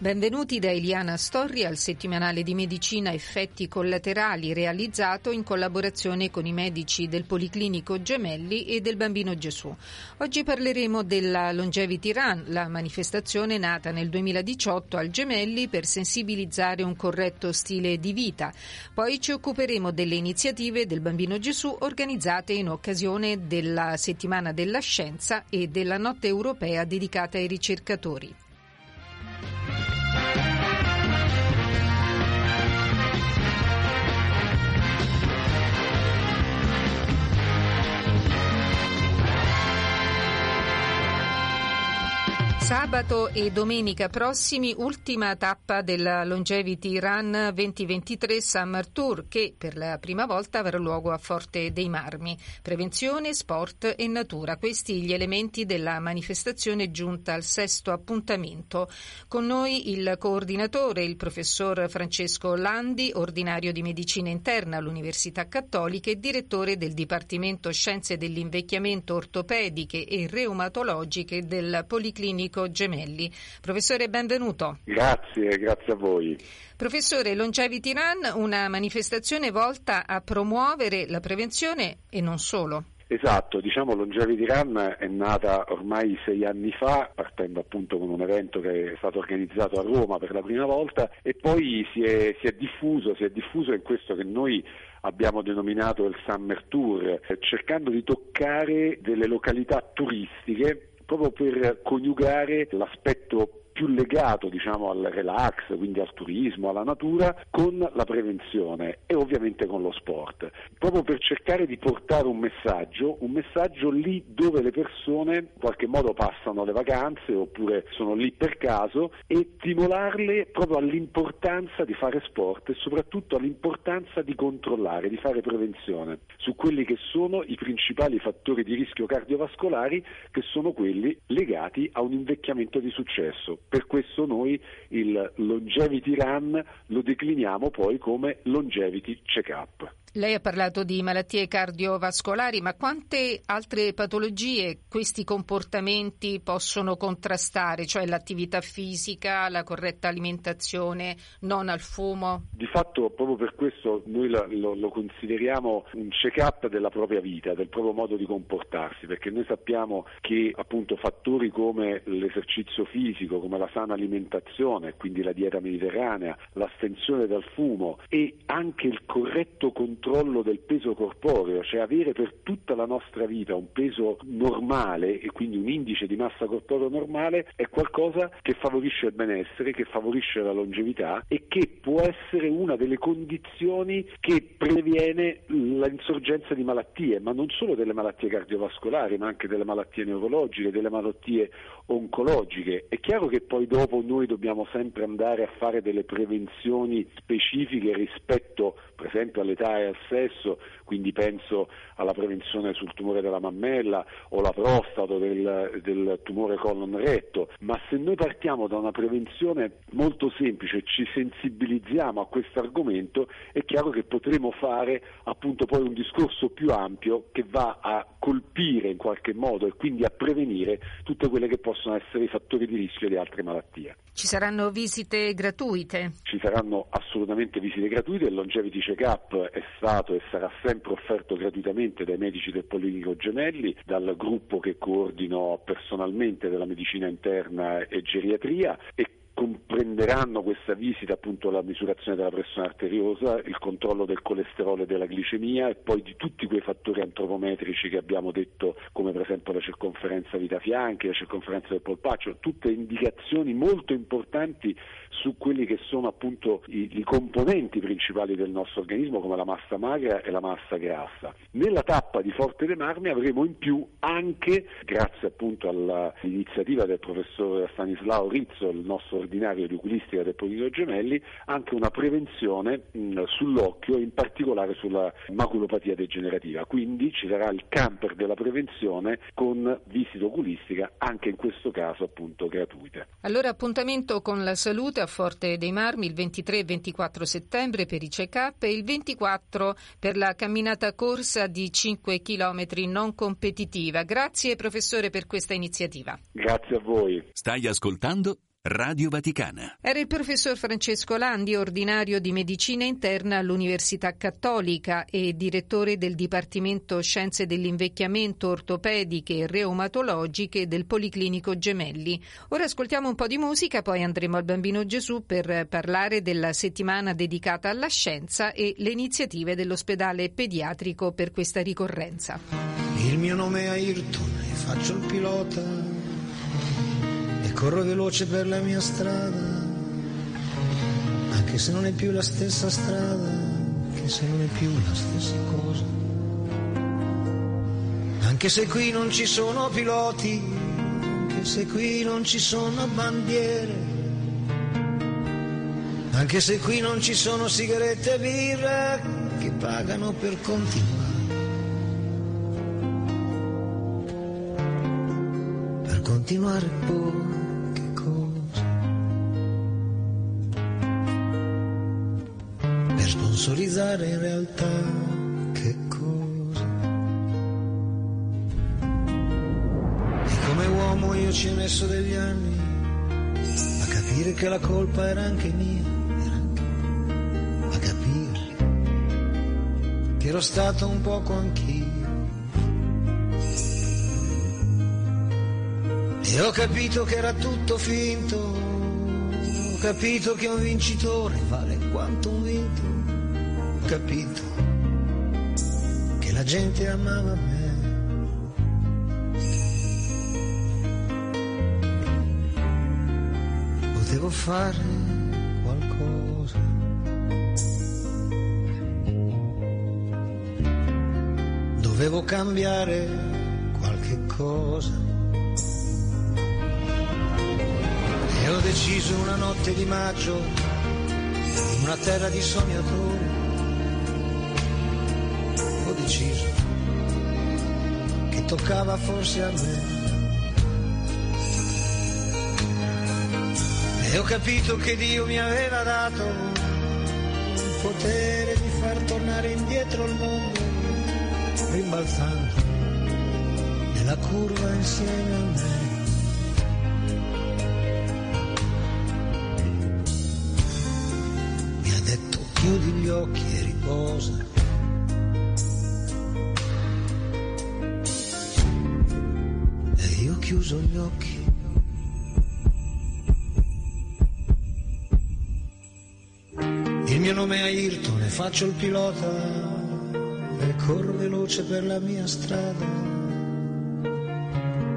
Benvenuti da Eliana Storri al settimanale di medicina Effetti collaterali realizzato in collaborazione con i medici del Policlinico Gemelli e del Bambino Gesù. Oggi parleremo della Longevity Run, la manifestazione nata nel 2018 al Gemelli per sensibilizzare un corretto stile di vita. Poi ci occuperemo delle iniziative del Bambino Gesù organizzate in occasione della Settimana della Scienza e della Notte Europea dedicata ai ricercatori. Sabato e domenica prossimi, ultima tappa della Longevity Run 2023 Summer Tour che per la prima volta avrà luogo a Forte dei Marmi. Prevenzione, sport e natura, questi gli elementi della manifestazione giunta al sesto appuntamento. Con noi il coordinatore, il professor Francesco Landi, ordinario di medicina interna all'Università Cattolica e direttore del Dipartimento Scienze dell'Invecchiamento Ortopediche e Reumatologiche del Policlinico Gemelli. Professore, benvenuto. Grazie, grazie a voi. Professore, Longevity Run, una manifestazione volta a promuovere la prevenzione e non solo. Esatto, diciamo Longevity Run è nata ormai sei anni fa, partendo appunto con un evento che è stato organizzato a Roma per la prima volta e poi si è, si è diffuso, si è diffuso in questo che noi abbiamo denominato il Summer Tour, cercando di toccare delle località turistiche proprio per coniugare l'aspetto più legato diciamo, al relax, quindi al turismo, alla natura, con la prevenzione e ovviamente con lo sport, proprio per cercare di portare un messaggio, un messaggio lì dove le persone in qualche modo passano le vacanze oppure sono lì per caso e stimolarle proprio all'importanza di fare sport e soprattutto all'importanza di controllare, di fare prevenzione su quelli che sono i principali fattori di rischio cardiovascolari che sono quelli legati a un invecchiamento di successo. Per questo noi il Longevity Run lo decliniamo poi come Longevity Check-up. Lei ha parlato di malattie cardiovascolari, ma quante altre patologie questi comportamenti possono contrastare, cioè l'attività fisica, la corretta alimentazione, non al fumo? Di fatto proprio per questo noi lo, lo consideriamo un check-up della propria vita, del proprio modo di comportarsi, perché noi sappiamo che appunto fattori come l'esercizio fisico, come la sana alimentazione, quindi la dieta mediterranea, l'astensione dal fumo e anche il corretto controllo del peso corporeo, cioè avere per tutta la nostra vita un peso normale e quindi un indice di massa corporea normale è qualcosa che favorisce il benessere, che favorisce la longevità e che può essere una delle condizioni che previene l'insorgenza di malattie, ma non solo delle malattie cardiovascolari, ma anche delle malattie neurologiche, delle malattie oncologiche. È chiaro che poi dopo noi dobbiamo sempre andare a fare delle prevenzioni specifiche rispetto esempio all'età e al sesso, quindi penso alla prevenzione sul tumore della mammella o la prostata o del, del tumore colon retto, ma se noi partiamo da una prevenzione molto semplice e ci sensibilizziamo a questo argomento, è chiaro che potremo fare appunto poi un discorso più ampio che va a colpire in qualche modo e quindi a prevenire tutte quelle che possono essere i fattori di rischio di altre malattie. Ci saranno visite gratuite? Ci saranno assolutamente visite gratuite, il Longevity Check-up è stato e sarà sempre offerto gratuitamente dai medici del Policlinico Gemelli, dal gruppo che coordino personalmente della medicina interna e geriatria e comprenderanno questa visita appunto la misurazione della pressione arteriosa, il controllo del colesterolo e della glicemia e poi di tutti quei fattori antropometrici che abbiamo detto come per esempio la circonferenza vita fianchi, la circonferenza del polpaccio, tutte indicazioni molto importanti su quelli che sono appunto i, i componenti principali del nostro organismo come la massa magra e la massa grassa. Nella tappa di Forte dei Marmi avremo in più anche, grazie appunto all'iniziativa del professor Stanislao Rizzo, il nostro ordinario di oculistica del Polino Gemelli anche una prevenzione mh, sull'occhio, in particolare sulla maculopatia degenerativa. Quindi ci sarà il camper della prevenzione con visita oculistica, anche in questo caso appunto gratuite. Allora appuntamento con la salute a Forte dei Marmi il 23 e 24 settembre per i check-up e il 24 per la camminata corsa di 5 km non competitiva. Grazie professore per questa iniziativa. Grazie a voi. Stai ascoltando Radio Vaticana. Era il professor Francesco Landi, ordinario di medicina interna all'Università Cattolica e direttore del Dipartimento Scienze dell'Invecchiamento Ortopediche e Reumatologiche del Policlinico Gemelli. Ora ascoltiamo un po' di musica, poi andremo al Bambino Gesù per parlare della settimana dedicata alla scienza e le iniziative dell'ospedale pediatrico per questa ricorrenza. Il mio nome è Ayrton e faccio il pilota corro veloce per la mia strada, anche se non è più la stessa strada, anche se non è più la stessa cosa. Anche se qui non ci sono piloti, anche se qui non ci sono bandiere, anche se qui non ci sono sigarette e birra che pagano per continuare. Per continuare poi. Sponsorizzare in realtà che cosa. E come uomo io ci ho messo degli anni a capire che la colpa era anche mia, era anche a capire che ero stato un poco anch'io. E ho capito che era tutto finto, ho capito che un vincitore vale quanto un vinto capito che la gente amava me. Potevo fare qualcosa. Dovevo cambiare qualche cosa. E ho deciso una notte di maggio, in una terra di sognatori toccava forse a me. E ho capito che Dio mi aveva dato il potere di far tornare indietro il mondo, rimbalzando nella curva insieme a me. Mi ha detto chiudi gli occhi e riposa chiuso gli occhi. Il mio nome è Ayrton e faccio il pilota e corro veloce per la mia strada.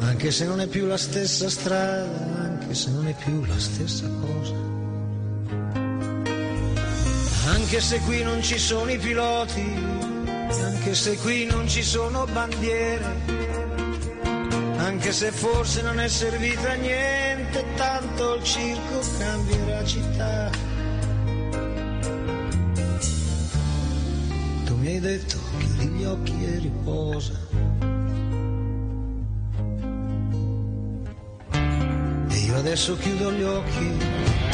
Anche se non è più la stessa strada, anche se non è più la stessa cosa. Anche se qui non ci sono i piloti, anche se qui non ci sono bandiere anche se forse non è servita a niente, tanto il circo cambierà città. Tu mi hai detto chiudi gli occhi e riposa. E io adesso chiudo gli occhi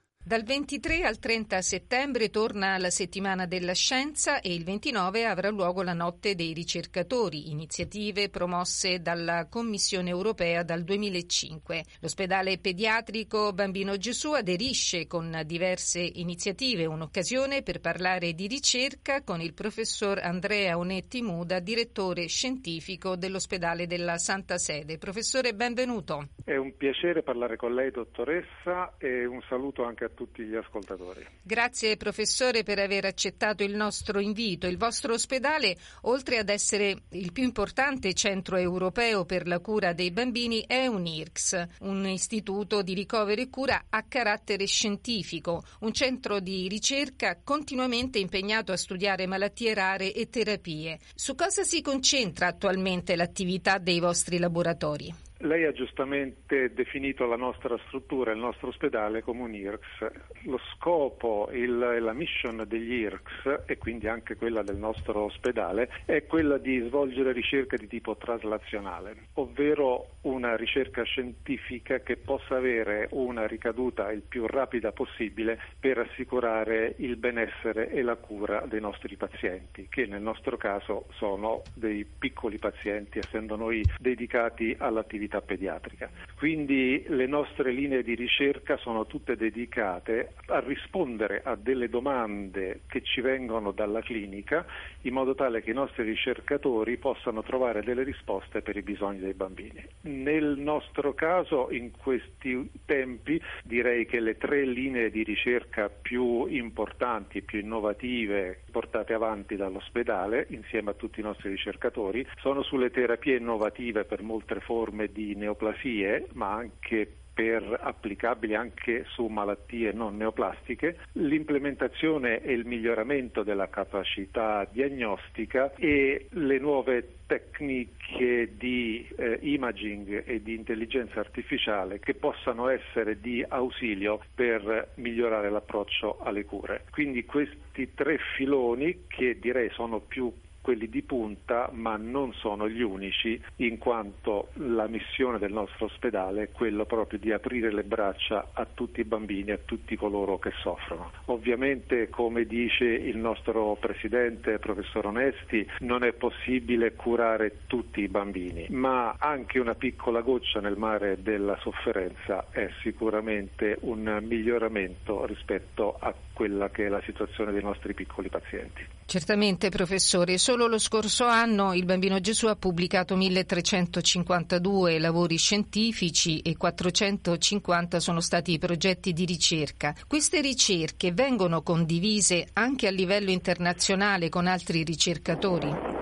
Dal 23 al 30 settembre torna la settimana della scienza e il 29 avrà luogo la notte dei ricercatori, iniziative promosse dalla Commissione europea dal 2005. L'ospedale pediatrico Bambino Gesù aderisce con diverse iniziative, un'occasione per parlare di ricerca con il professor Andrea Onetti Muda, direttore scientifico dell'ospedale della Santa Sede. Professore, benvenuto. È un piacere parlare con lei, dottoressa, e un saluto anche a tutti gli ascoltatori. Grazie professore per aver accettato il nostro invito. Il vostro ospedale, oltre ad essere il più importante centro europeo per la cura dei bambini, è un IRCS, un istituto di ricovero e cura a carattere scientifico, un centro di ricerca continuamente impegnato a studiare malattie rare e terapie. Su cosa si concentra attualmente l'attività dei vostri laboratori? Lei ha giustamente definito la nostra struttura, il nostro ospedale come un IRCS. Lo scopo e la mission degli IRCS e quindi anche quella del nostro ospedale è quella di svolgere ricerca di tipo traslazionale, ovvero una ricerca scientifica che possa avere una ricaduta il più rapida possibile per assicurare il benessere e la cura dei nostri pazienti, che nel nostro caso sono dei piccoli pazienti, essendo noi dedicati all'attività attività pediatrica. Quindi le nostre linee di ricerca sono tutte dedicate a rispondere a delle domande che ci vengono dalla clinica in modo tale che i nostri ricercatori possano trovare delle risposte per i bisogni dei bambini. Nel nostro caso in questi tempi direi che le tre linee di ricerca più importanti più innovative portate avanti dall'ospedale insieme a tutti i nostri ricercatori sono sulle terapie innovative per molte forme di di neoplasie, ma anche per applicabili anche su malattie non neoplastiche, l'implementazione e il miglioramento della capacità diagnostica e le nuove tecniche di eh, imaging e di intelligenza artificiale che possano essere di ausilio per migliorare l'approccio alle cure. Quindi questi tre filoni che direi sono più quelli di punta, ma non sono gli unici, in quanto la missione del nostro ospedale è quella proprio di aprire le braccia a tutti i bambini, a tutti coloro che soffrono. Ovviamente, come dice il nostro presidente, professor Onesti, non è possibile curare tutti i bambini, ma anche una piccola goccia nel mare della sofferenza è sicuramente un miglioramento rispetto a quella che è la situazione dei nostri piccoli pazienti. Certamente, professore. Solo lo scorso anno il Bambino Gesù ha pubblicato 1352 lavori scientifici e 450 sono stati i progetti di ricerca. Queste ricerche vengono condivise anche a livello internazionale con altri ricercatori?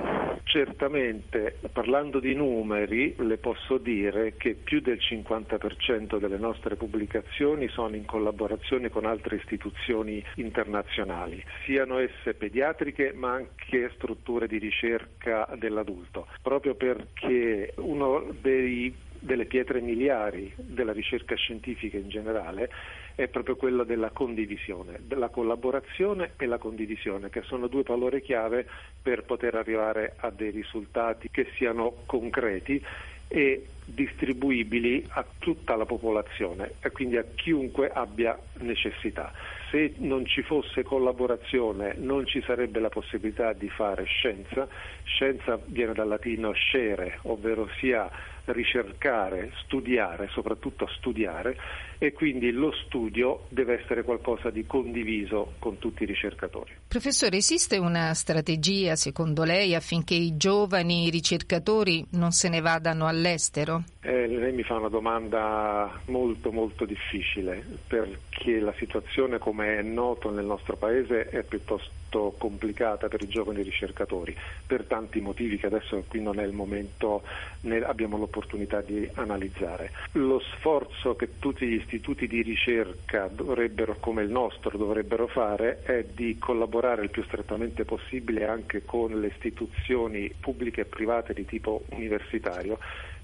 Certamente, parlando di numeri, le posso dire che più del 50% delle nostre pubblicazioni sono in collaborazione con altre istituzioni internazionali, siano esse pediatriche ma anche strutture di ricerca dell'adulto, proprio perché uno dei delle pietre miliari della ricerca scientifica in generale è proprio quello della condivisione, della collaborazione e la condivisione, che sono due parole chiave per poter arrivare a dei risultati che siano concreti e distribuibili a tutta la popolazione e quindi a chiunque abbia necessità. Se non ci fosse collaborazione non ci sarebbe la possibilità di fare scienza. Scienza viene dal latino scere, ovvero sia ricercare, studiare, soprattutto studiare e quindi lo studio deve essere qualcosa di condiviso con tutti i ricercatori. Professore, esiste una strategia secondo lei affinché i giovani ricercatori non se ne vadano all'estero? Eh, lei mi fa una domanda molto molto difficile perché la situazione come è noto nel nostro paese è piuttosto complicata per i giovani ricercatori per tanti motivi che adesso qui non è il momento ne abbiamo l'opportunità di analizzare. Lo sforzo che tutti gli istituti di ricerca dovrebbero, come il nostro, dovrebbero fare è di collaborare il più strettamente possibile anche con le istituzioni pubbliche e private di tipo universitario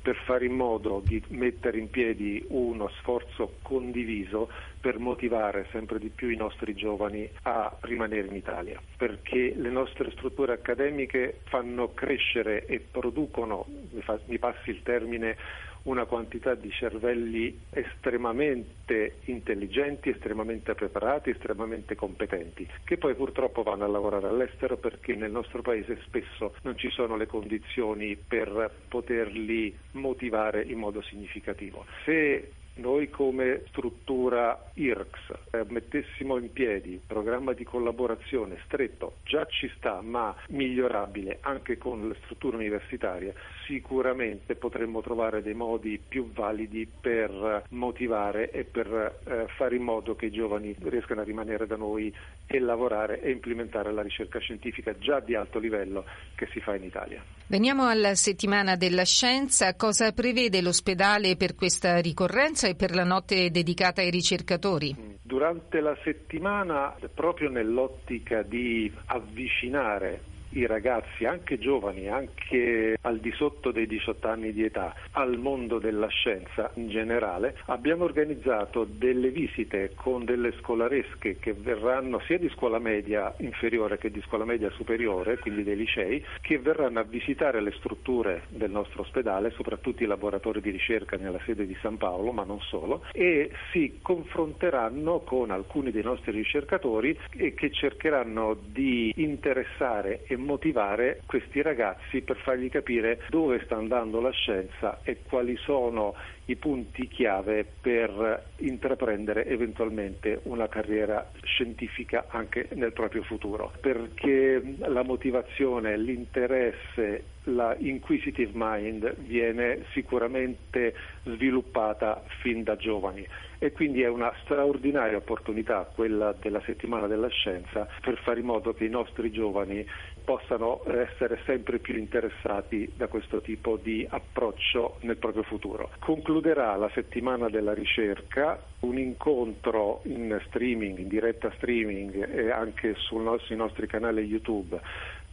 per fare in modo di mettere in piedi uno sforzo condiviso per motivare sempre di più i nostri giovani a rimanere in Italia, perché le nostre strutture accademiche fanno crescere e producono, mi passi il termine, una quantità di cervelli estremamente intelligenti, estremamente preparati, estremamente competenti, che poi purtroppo vanno a lavorare all'estero perché nel nostro paese spesso non ci sono le condizioni per poterli motivare in modo significativo. Se noi come struttura IRCS eh, mettessimo in piedi un programma di collaborazione stretto, già ci sta, ma migliorabile anche con le strutture universitarie, sicuramente potremmo trovare dei modi più validi per motivare e per eh, fare in modo che i giovani riescano a rimanere da noi e lavorare e implementare la ricerca scientifica già di alto livello che si fa in Italia. Veniamo alla settimana della scienza. Cosa prevede l'ospedale per questa ricorrenza e per la notte dedicata ai ricercatori? Durante la settimana, proprio nell'ottica di avvicinare i ragazzi, anche giovani, anche al di sotto dei 18 anni di età, al mondo della scienza in generale, abbiamo organizzato delle visite con delle scolaresche che verranno sia di scuola media inferiore che di scuola media superiore, quindi dei licei, che verranno a visitare le strutture del nostro ospedale, soprattutto i laboratori di ricerca nella sede di San Paolo, ma non solo, e si confronteranno con alcuni dei nostri ricercatori che cercheranno di interessare e motivare questi ragazzi per fargli capire dove sta andando la scienza e quali sono i punti chiave per intraprendere eventualmente una carriera scientifica anche nel proprio futuro, perché la motivazione, l'interesse, la inquisitive mind viene sicuramente sviluppata fin da giovani. E quindi è una straordinaria opportunità quella della settimana della scienza per fare in modo che i nostri giovani possano essere sempre più interessati da questo tipo di approccio nel proprio futuro. Concluderà la settimana della ricerca un incontro in streaming, in diretta streaming e anche sui nostri canali YouTube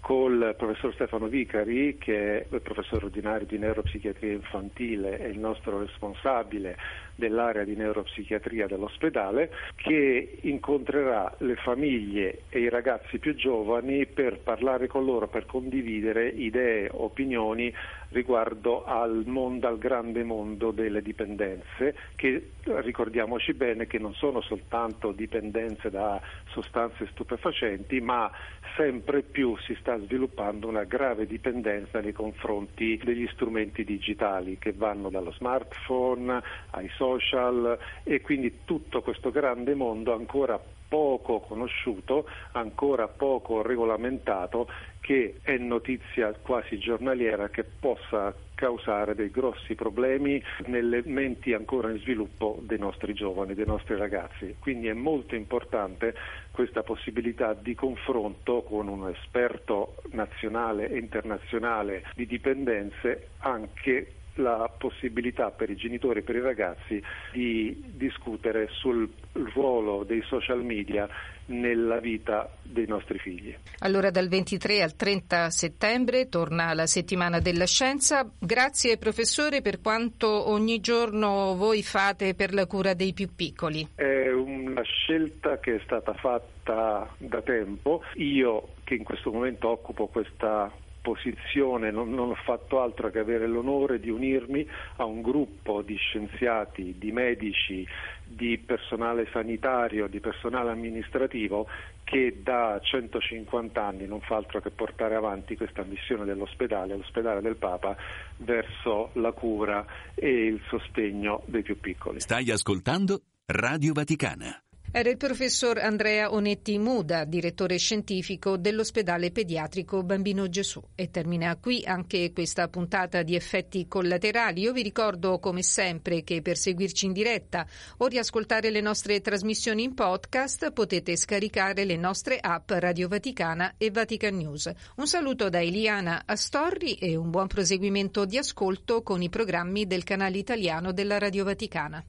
col professor Stefano Vicari, che è il professore ordinario di neuropsichiatria infantile e il nostro responsabile dell'area di neuropsichiatria dell'ospedale, che incontrerà le famiglie e i ragazzi più giovani per parlare con loro, per condividere idee, opinioni riguardo al mondo, al grande mondo delle dipendenze, che ricordiamoci bene che non sono soltanto dipendenze da sostanze stupefacenti, ma sempre più si sta sviluppando una grave dipendenza nei confronti degli strumenti digitali che vanno dallo smartphone ai social e quindi tutto questo grande mondo ancora poco conosciuto, ancora poco regolamentato, che è notizia quasi giornaliera che possa causare dei grossi problemi nelle menti ancora in sviluppo dei nostri giovani, dei nostri ragazzi. Quindi è molto importante questa possibilità di confronto con un esperto nazionale e internazionale di dipendenze anche la possibilità per i genitori e per i ragazzi di discutere sul ruolo dei social media nella vita dei nostri figli. Allora dal 23 al 30 settembre torna la settimana della scienza. Grazie professore per quanto ogni giorno voi fate per la cura dei più piccoli. È una scelta che è stata fatta da tempo. Io che in questo momento occupo questa posizione non, non, ho fatto altro che avere l'onore di unirmi a un gruppo di scienziati, di medici, di personale sanitario, di personale amministrativo che da 150 anni non fa altro che portare avanti questa missione dell'ospedale, l'ospedale del Papa, verso la cura e il sostegno dei più piccoli. Stai ascoltando Radio Vaticana. Era il professor Andrea Onetti Muda, direttore scientifico dell'ospedale pediatrico Bambino Gesù. E termina qui anche questa puntata di effetti collaterali. Io vi ricordo come sempre che per seguirci in diretta o riascoltare le nostre trasmissioni in podcast potete scaricare le nostre app Radio Vaticana e Vatican News. Un saluto da Eliana Astorri e un buon proseguimento di ascolto con i programmi del canale italiano della Radio Vaticana.